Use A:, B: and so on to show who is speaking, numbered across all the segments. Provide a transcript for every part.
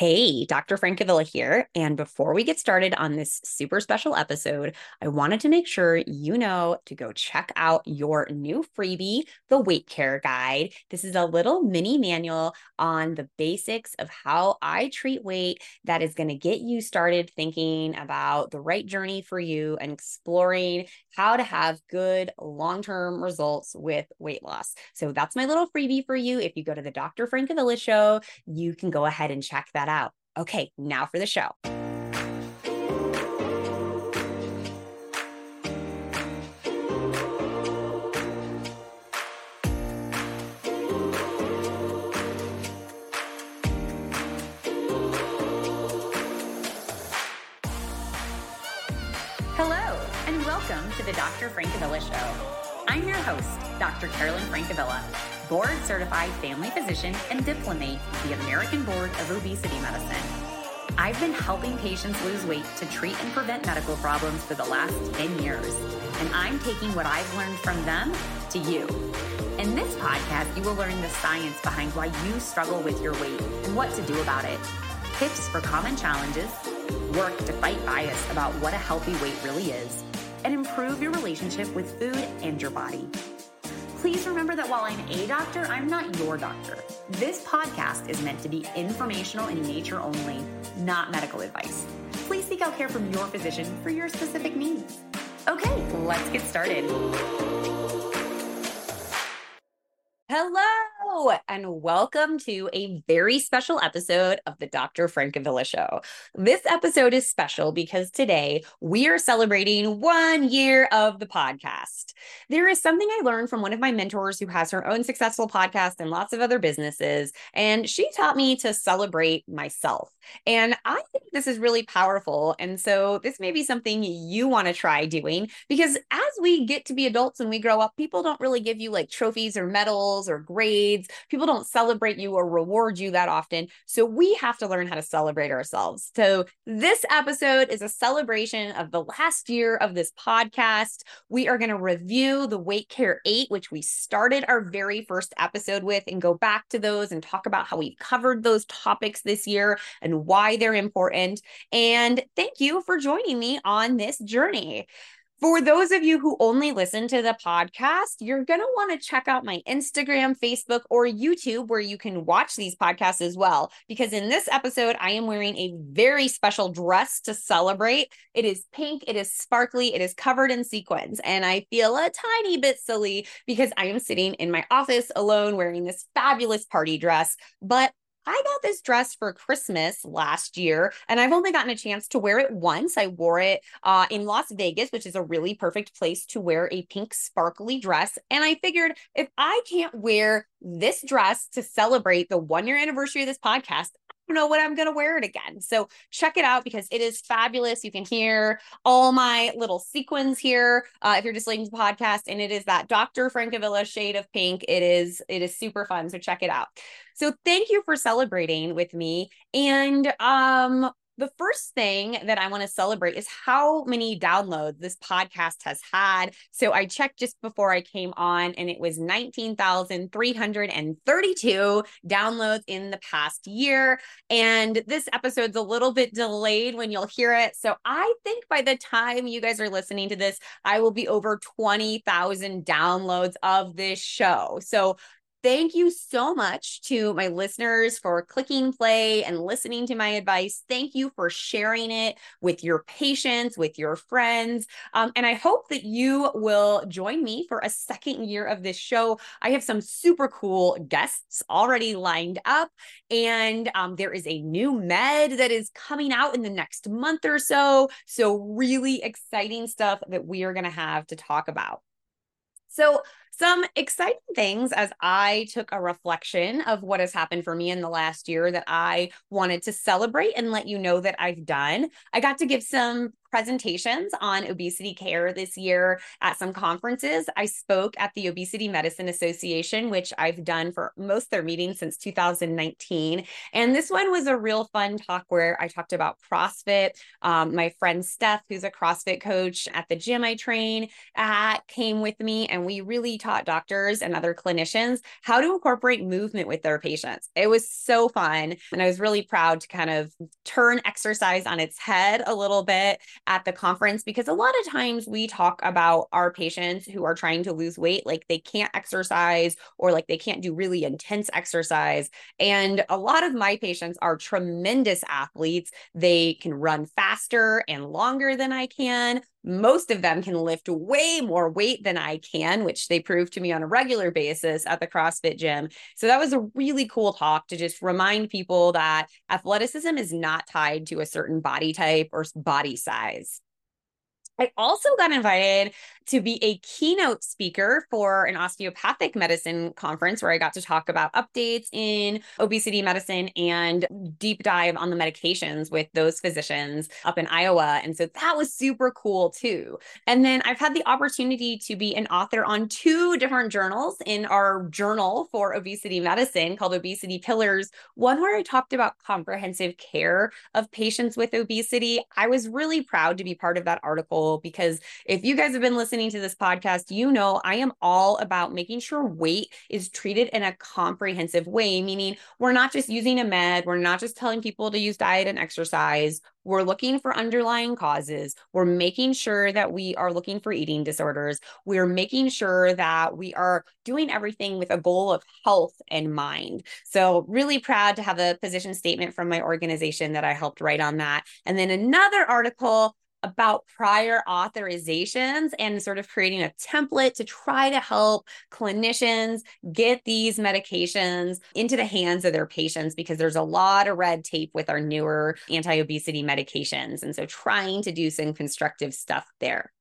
A: Hey, Dr. Francavilla here. And before we get started on this super special episode, I wanted to make sure you know to go check out your new freebie, the Weight Care Guide. This is a little mini manual on the basics of how I treat weight that is going to get you started thinking about the right journey for you and exploring how to have good long term results with weight loss. So that's my little freebie for you. If you go to the Dr. Francavilla show, you can go ahead and check that out. Okay, now for the show. Hello, and welcome to the Dr. Francavilla Show. I'm your host, Dr. Carolyn Francavilla board certified family physician and diplomate of the American Board of Obesity Medicine. I've been helping patients lose weight to treat and prevent medical problems for the last 10 years, and I'm taking what I've learned from them to you. In this podcast, you will learn the science behind why you struggle with your weight and what to do about it, tips for common challenges, work to fight bias about what a healthy weight really is, and improve your relationship with food and your body. Please remember that while I'm a doctor, I'm not your doctor. This podcast is meant to be informational in nature only, not medical advice. Please seek out care from your physician for your specific needs. Okay, let's get started. Hello, and welcome to a very special episode of the Dr. Francavilla Show. This episode is special because today we are celebrating one year of the podcast. There is something I learned from one of my mentors who has her own successful podcast and lots of other businesses, and she taught me to celebrate myself. And I think this is really powerful. And so this may be something you want to try doing because as we get to be adults and we grow up, people don't really give you like trophies or medals or grades. People don't celebrate you or reward you that often. So we have to learn how to celebrate ourselves. So this episode is a celebration of the last year of this podcast. We are going to review the Weight Care 8, which we started our very first episode with, and go back to those and talk about how we've covered those topics this year and why they're important. And thank you for joining me on this journey. For those of you who only listen to the podcast, you're going to want to check out my Instagram, Facebook, or YouTube where you can watch these podcasts as well. Because in this episode, I am wearing a very special dress to celebrate. It is pink, it is sparkly, it is covered in sequins. And I feel a tiny bit silly because I am sitting in my office alone wearing this fabulous party dress. But I got this dress for Christmas last year, and I've only gotten a chance to wear it once. I wore it uh, in Las Vegas, which is a really perfect place to wear a pink sparkly dress. And I figured if I can't wear this dress to celebrate the one year anniversary of this podcast, know when I'm going to wear it again. So check it out because it is fabulous. You can hear all my little sequins here uh, if you're just listening to the podcast, and it is that Dr. Francavilla shade of pink. It is it is super fun. So check it out. So thank you for celebrating with me. And um, the first thing that I want to celebrate is how many downloads this podcast has had. So I checked just before I came on, and it was 19,332 downloads in the past year. And this episode's a little bit delayed when you'll hear it. So I think by the time you guys are listening to this, I will be over 20,000 downloads of this show. So Thank you so much to my listeners for clicking play and listening to my advice. Thank you for sharing it with your patients, with your friends. Um, and I hope that you will join me for a second year of this show. I have some super cool guests already lined up, and um, there is a new med that is coming out in the next month or so. So, really exciting stuff that we are going to have to talk about. So, some exciting things as I took a reflection of what has happened for me in the last year that I wanted to celebrate and let you know that I've done. I got to give some presentations on obesity care this year at some conferences. I spoke at the Obesity Medicine Association, which I've done for most of their meetings since 2019. And this one was a real fun talk where I talked about CrossFit. Um, my friend Steph, who's a CrossFit coach at the gym I train at, came with me, and we really taught doctors and other clinicians how to incorporate movement with their patients. It was so fun. And I was really proud to kind of turn exercise on its head a little bit at the conference because a lot of times we talk about our patients who are trying to lose weight, like they can't exercise or like they can't do really intense exercise. And a lot of my patients are tremendous athletes. They can run faster and longer than I can. Most of them can lift way more weight than I can, which they prove to me on a regular basis at the CrossFit gym. So that was a really cool talk to just remind people that athleticism is not tied to a certain body type or body size. I also got invited to be a keynote speaker for an osteopathic medicine conference where I got to talk about updates in obesity medicine and deep dive on the medications with those physicians up in Iowa. And so that was super cool too. And then I've had the opportunity to be an author on two different journals in our journal for obesity medicine called Obesity Pillars. One where I talked about comprehensive care of patients with obesity. I was really proud to be part of that article because if you guys have been listening to this podcast, you know I am all about making sure weight is treated in a comprehensive way, meaning we're not just using a med, we're not just telling people to use diet and exercise. We're looking for underlying causes. We're making sure that we are looking for eating disorders. We're making sure that we are doing everything with a goal of health in mind. So, really proud to have a position statement from my organization that I helped write on that. And then another article about prior authorizations and sort of creating a template to try to help clinicians get these medications into the hands of their patients because there's a lot of red tape with our newer anti obesity medications. And so trying to do some constructive stuff there.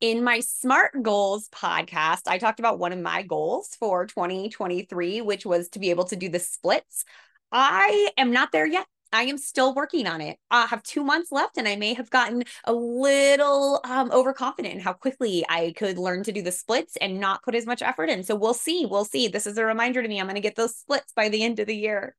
A: In my SMART Goals podcast, I talked about one of my goals for 2023, which was to be able to do the splits. I am not there yet. I am still working on it. I have two months left, and I may have gotten a little um, overconfident in how quickly I could learn to do the splits and not put as much effort in. So we'll see. We'll see. This is a reminder to me. I'm going to get those splits by the end of the year.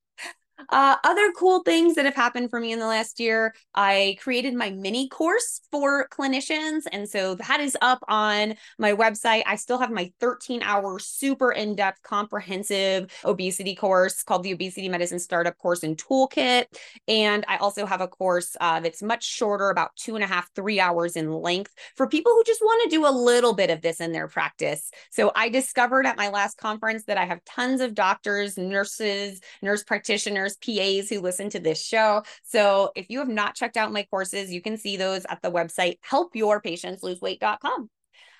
A: Uh, other cool things that have happened for me in the last year I created my mini course for clinicians. And so that is up on my website. I still have my 13 hour, super in depth, comprehensive obesity course called the Obesity Medicine Startup Course and Toolkit. And I also have a course uh, that's much shorter, about two and a half, three hours in length for people who just want to do a little bit of this in their practice. So I discovered at my last conference that I have tons of doctors, nurses, nurse practitioners listeners, PAs who listen to this show. So if you have not checked out my courses, you can see those at the website helpyourpatientsloseWeight.com.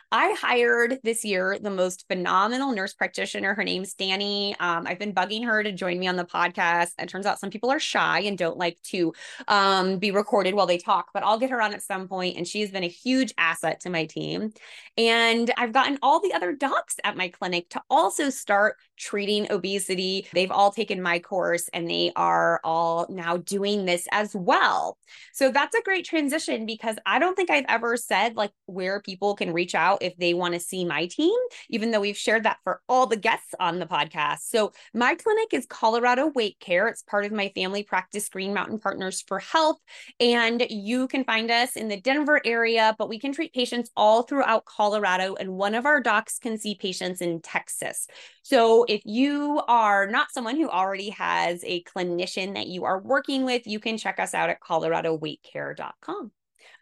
A: I hired this year the most phenomenal nurse practitioner. Her name's Danny. Um, I've been bugging her to join me on the podcast. It turns out some people are shy and don't like to um, be recorded while they talk, but I'll get her on at some point, And she's been a huge asset to my team. And I've gotten all the other docs at my clinic to also start treating obesity. They've all taken my course and they are all now doing this as well. So that's a great transition because I don't think I've ever said like where people can reach out if they want to see my team, even though we've shared that for all the guests on the podcast. So, my clinic is Colorado Weight Care. It's part of my family practice, Green Mountain Partners for Health. And you can find us in the Denver area, but we can treat patients all throughout Colorado. And one of our docs can see patients in Texas. So, if you are not someone who already has a clinician that you are working with, you can check us out at coloradoweightcare.com.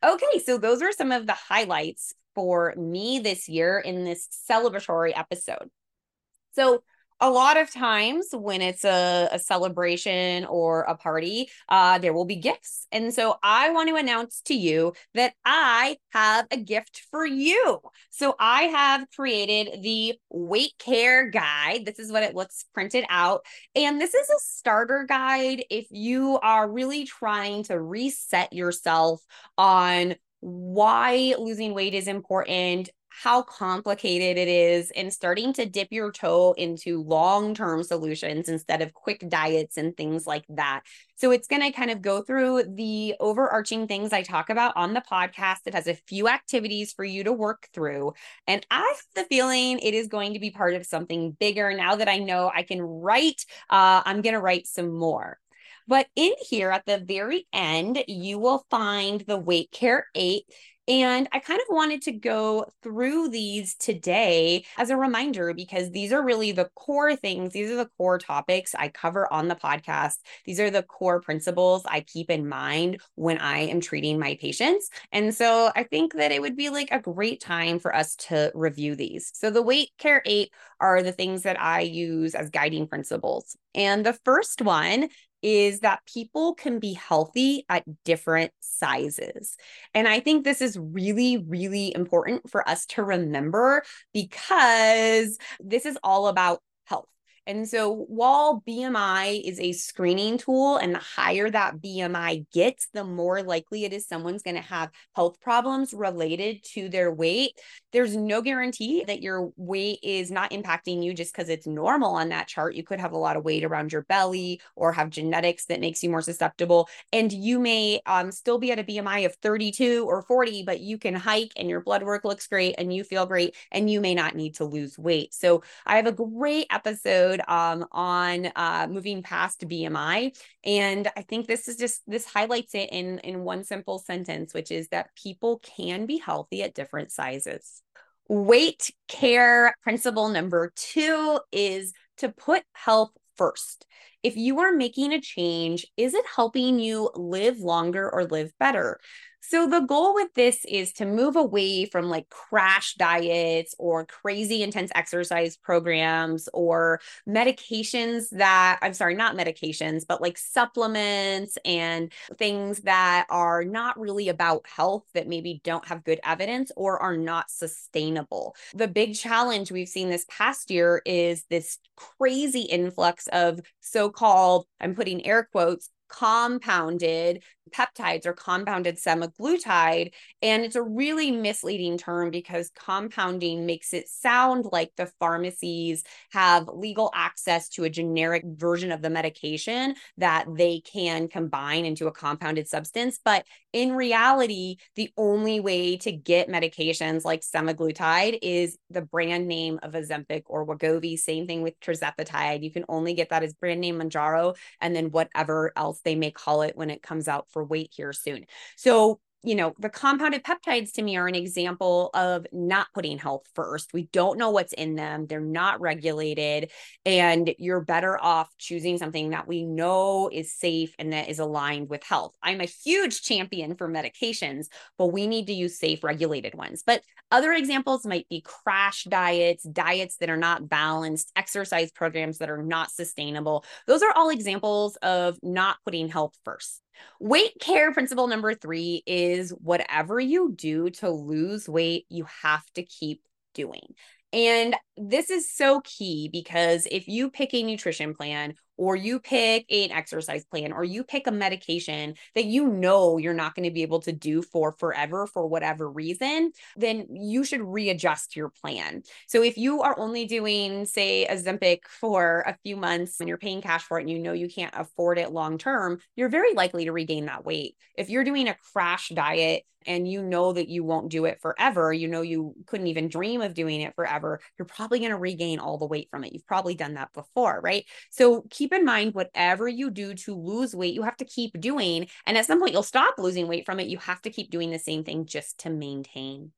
A: Okay, so those are some of the highlights for me this year in this celebratory episode. So, a lot of times when it's a, a celebration or a party, uh, there will be gifts. And so I want to announce to you that I have a gift for you. So I have created the weight care guide. This is what it looks printed out. And this is a starter guide if you are really trying to reset yourself on why losing weight is important, how complicated it is and starting to dip your toe into long term solutions instead of quick diets and things like that. So it's going to kind of go through the overarching things I talk about on the podcast. It has a few activities for you to work through. And I have the feeling it is going to be part of something bigger. Now that I know I can write, uh, I'm going to write some more. But in here at the very end, you will find the Weight Care 8 and I kind of wanted to go through these today as a reminder because these are really the core things. These are the core topics I cover on the podcast. These are the core principles I keep in mind when I am treating my patients. And so I think that it would be like a great time for us to review these. So the Weight Care 8 are the things that I use as guiding principles. And the first one is that people can be healthy at different sizes. And I think this is really, really important for us to remember because this is all about. And so while BMI is a screening tool, and the higher that BMI gets, the more likely it is someone's going to have health problems related to their weight. There's no guarantee that your weight is not impacting you just because it's normal on that chart. You could have a lot of weight around your belly or have genetics that makes you more susceptible. And you may um, still be at a BMI of 32 or 40, but you can hike and your blood work looks great and you feel great and you may not need to lose weight. So I have a great episode episode um, on uh, moving past BMI. And I think this is just, this highlights it in, in one simple sentence, which is that people can be healthy at different sizes. Weight care principle number two is to put health first. If you are making a change, is it helping you live longer or live better? So the goal with this is to move away from like crash diets or crazy intense exercise programs or medications that I'm sorry, not medications, but like supplements and things that are not really about health that maybe don't have good evidence or are not sustainable. The big challenge we've seen this past year is this crazy influx of so-called I'm putting air quotes compounded peptides or compounded semaglutide. And it's a really misleading term because compounding makes it sound like the pharmacies have legal access to a generic version of the medication that they can combine into a compounded substance. But in reality, the only way to get medications like semaglutide is the brand name of Ozempic or Wegovy. Same thing with tirzepatide. You can only get that as brand name Mounjaro and then whatever else they may call it when it comes out for weight here soon. So you know, the compounded peptides to me are an example of not putting health first. We don't know what's in them, they're not regulated, and you're better off choosing something that we know is safe and that is aligned with health. I'm a huge champion for medications, but we need to use safe, regulated ones. But other examples might be crash diets, diets that are not balanced, exercise programs that are not sustainable. Those are all examples of not putting health first. Weight care principle number three is whatever you do to lose weight, you have to keep doing. And this is so key because if you pick a nutrition plan or you pick an exercise plan or you pick a medication that you know you're not going to be able to do for forever for whatever reason, then you should readjust your plan. So if you are only doing, say, a Ozempic for a few months and you're paying cash for it and you know you can't afford it long term, you're very likely to regain that weight. If you're doing a crash diet, and you know that you won't do it forever, you know you couldn't even dream of doing it forever, you're probably going to regain all the weight from it. You've probably done that before, right? So keep in mind whatever you do to lose weight, you have to keep doing. And at some point, you'll stop losing weight from it. You have to keep doing the same thing just to maintain.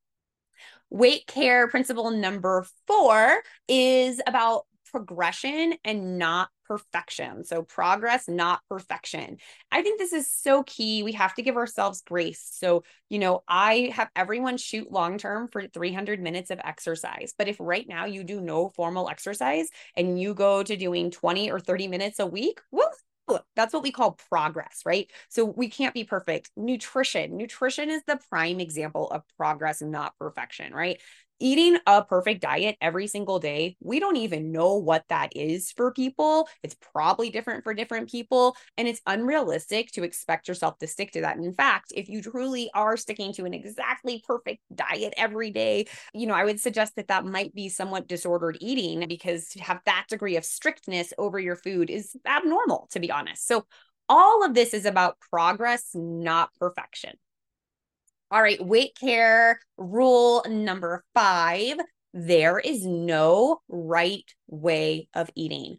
A: Weight care principle number four is about progression and not perfection. So progress, not perfection. I think this is so key. We have to give ourselves grace. So, you know, I have everyone shoot long term for 300 minutes of exercise. But if right now you do no formal exercise and you go to doing 20 or 30 minutes a week, well, that's what we call progress, right? So we can't be perfect. Nutrition, nutrition is the prime example of progress, not perfection, right? Eating a perfect diet every single day, we don't even know what that is for people. It's probably different for different people. And it's unrealistic to expect yourself to stick to that. In fact, if you truly are sticking to an exactly perfect diet every day, you know, I would suggest that that might be somewhat disordered eating because to have that degree of strictness over your food is abnormal, to be honest. So, all of this is about progress, not perfection. All right, weight care rule number five there is no right way of eating.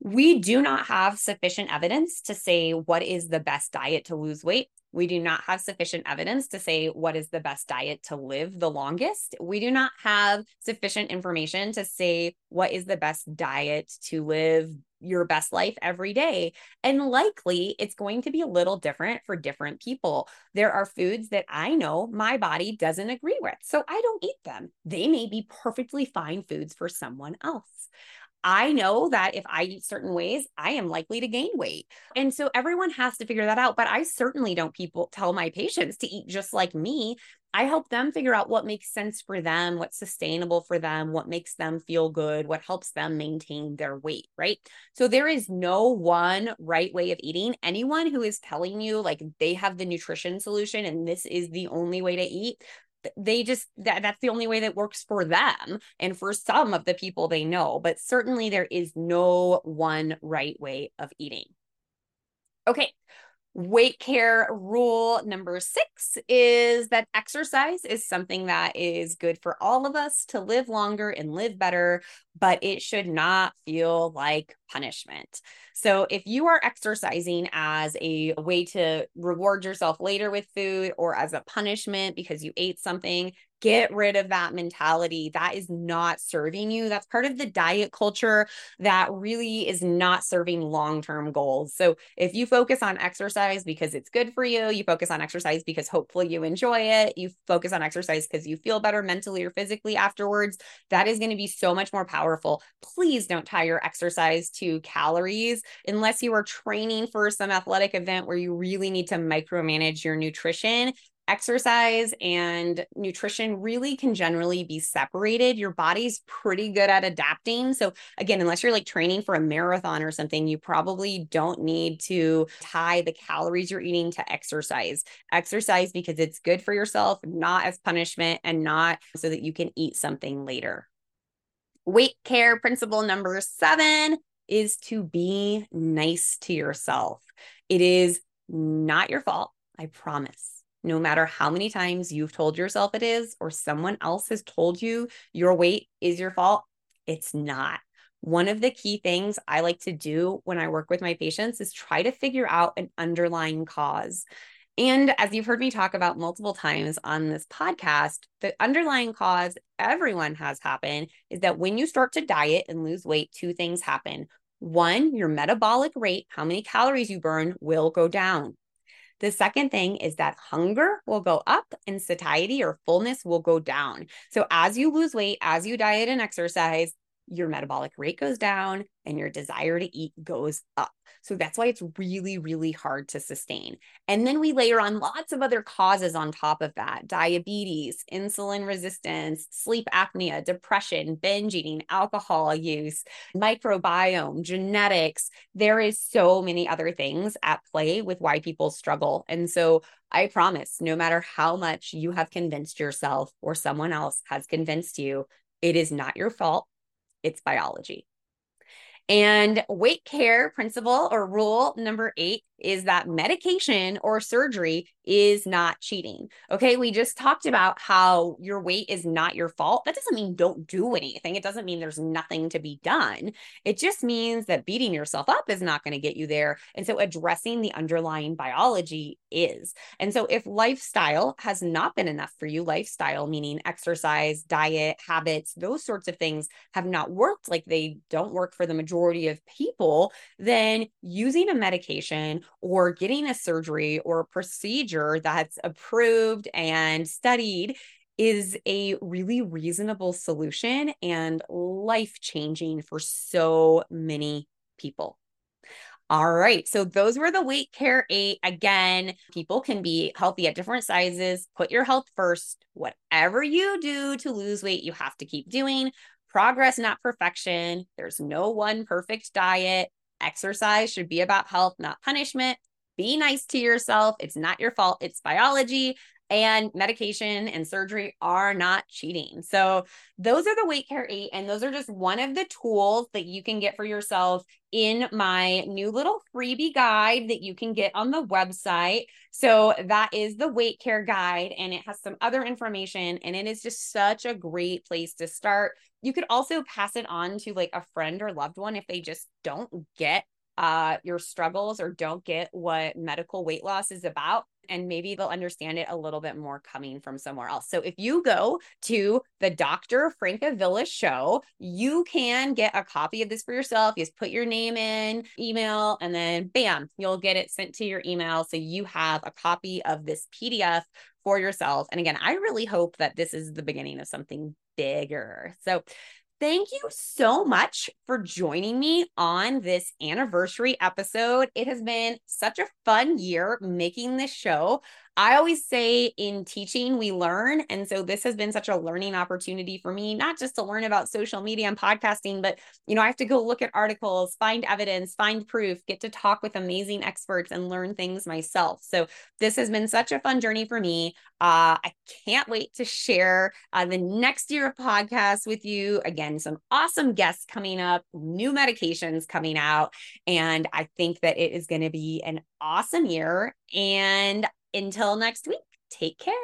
A: We do not have sufficient evidence to say what is the best diet to lose weight. We do not have sufficient evidence to say what is the best diet to live the longest. We do not have sufficient information to say what is the best diet to live your best life every day. And likely it's going to be a little different for different people. There are foods that I know my body doesn't agree with, so I don't eat them. They may be perfectly fine foods for someone else. I know that if I eat certain ways, I am likely to gain weight. And so everyone has to figure that out. But I certainly don't people tell my patients to eat just like me. I help them figure out what makes sense for them, what's sustainable for them, what makes them feel good, what helps them maintain their weight, right? So there is no one right way of eating. Anyone who is telling you like they have the nutrition solution and this is the only way to eat, they just that that's the only way that works for them and for some of the people they know but certainly there is no one right way of eating okay weight care rule number six is that exercise is something that is good for all of us to live longer and live better, but it should not feel like punishment. So, if you are exercising as a way to reward yourself later with food or as a punishment because you ate something, get rid of that mentality. That is not serving you. That's part of the diet culture that really is not serving long term goals. So if you focus on exercise because it's good for you, you focus on exercise because hopefully you enjoy it, you focus on exercise because you feel better mentally or physically afterwards, that is going to be so much more powerful. Please don't tie your exercise to calories unless you are training for some athletic event where you really need to micromanage your nutrition exercise and nutrition really can generally be separated. Your body's pretty good at adapting. So, again, unless you're like training for a marathon or something, you probably don't need to tie the calories you're eating to exercise. Exercise because it's good for yourself, not as punishment and not so that you can eat something later. Weight care principle number seven is to be nice to yourself. It is not your fault. I promise no matter how many times you've told yourself it is, or someone else has told you your weight is your fault, it's not. One of the key things I like to do when I work with my patients is try to figure out an underlying cause. And as you've heard me talk about multiple times on this podcast, the underlying cause everyone has happen is that when you start to diet and lose weight, two things happen. One, your metabolic rate, how many calories you burn, will go down. The second thing is that hunger will go up and satiety or fullness will go down. So as you lose weight, as you diet and exercise, your metabolic rate goes down and your desire to eat goes up. So that's why it's really, really hard to sustain. And then we layer on lots of other causes on top of that diabetes, insulin resistance, sleep apnea, depression, binge eating, alcohol use, microbiome, genetics. There is so many other things at play with why people struggle. And so I promise, no matter how much you have convinced yourself or someone else has convinced you, it is not your fault it's biology. And weight care principle or rule number eight is that medication or surgery is not cheating. Okay. We just talked about how your weight is not your fault. That doesn't mean don't do anything. It doesn't mean there's nothing to be done. It just means that beating yourself up is not going to get you there. And so addressing the underlying biology is. And so if lifestyle has not been enough for you, lifestyle meaning exercise, diet, habits, those sorts of things have not worked like they don't work for the majority of people, then using a medication or getting a surgery or a procedure that's approved and studied is a really reasonable solution and life changing for so many people. All right. So those were the weight care eight. Again, people can be healthy at different sizes. Put your health first. Whatever you do to lose weight, you have to keep doing. Progress, not perfection. There's no one perfect diet. Exercise should be about health, not punishment. Be nice to yourself. It's not your fault. It's biology and medication and surgery are not cheating. So, those are the weight care eight. And those are just one of the tools that you can get for yourself in my new little freebie guide that you can get on the website. So, that is the weight care guide, and it has some other information. And it is just such a great place to start. You could also pass it on to like a friend or loved one if they just don't get uh, your struggles or don't get what medical weight loss is about and maybe they'll understand it a little bit more coming from somewhere else. So if you go to the Dr. Francavilla show, you can get a copy of this for yourself. You just put your name in, email, and then bam, you'll get it sent to your email. So you have a copy of this PDF for yourself. And again, I really hope that this is the beginning of something bigger. So Thank you so much for joining me on this anniversary episode. It has been such a fun year making this show. I always say in teaching, we learn. And so this has been such a learning opportunity for me, not just to learn about social media and podcasting, but, you know, I have to go look at articles, find evidence, find proof, get to talk with amazing experts and learn things myself. So this has been such a fun journey for me. Uh, I can't wait to share uh, the next year of podcasts with you. Again, some awesome guests coming up, new medications coming out. And I think that it is going to be an awesome year. And until next week, take care.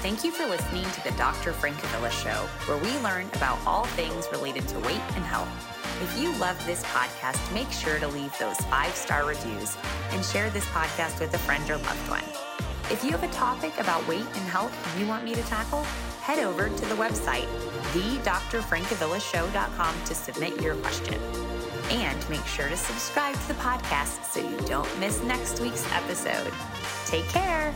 B: Thank you for listening to the Dr. Francavilla Show, where we learn about all things related to weight and health. If you love this podcast, make sure to leave those five star reviews and share this podcast with a friend or loved one. If you have a topic about weight and health you want me to tackle, head over to the website, thedrfrancavillashow.com to submit your question. And make sure to subscribe to the podcast so you don't miss next week's episode. Take care.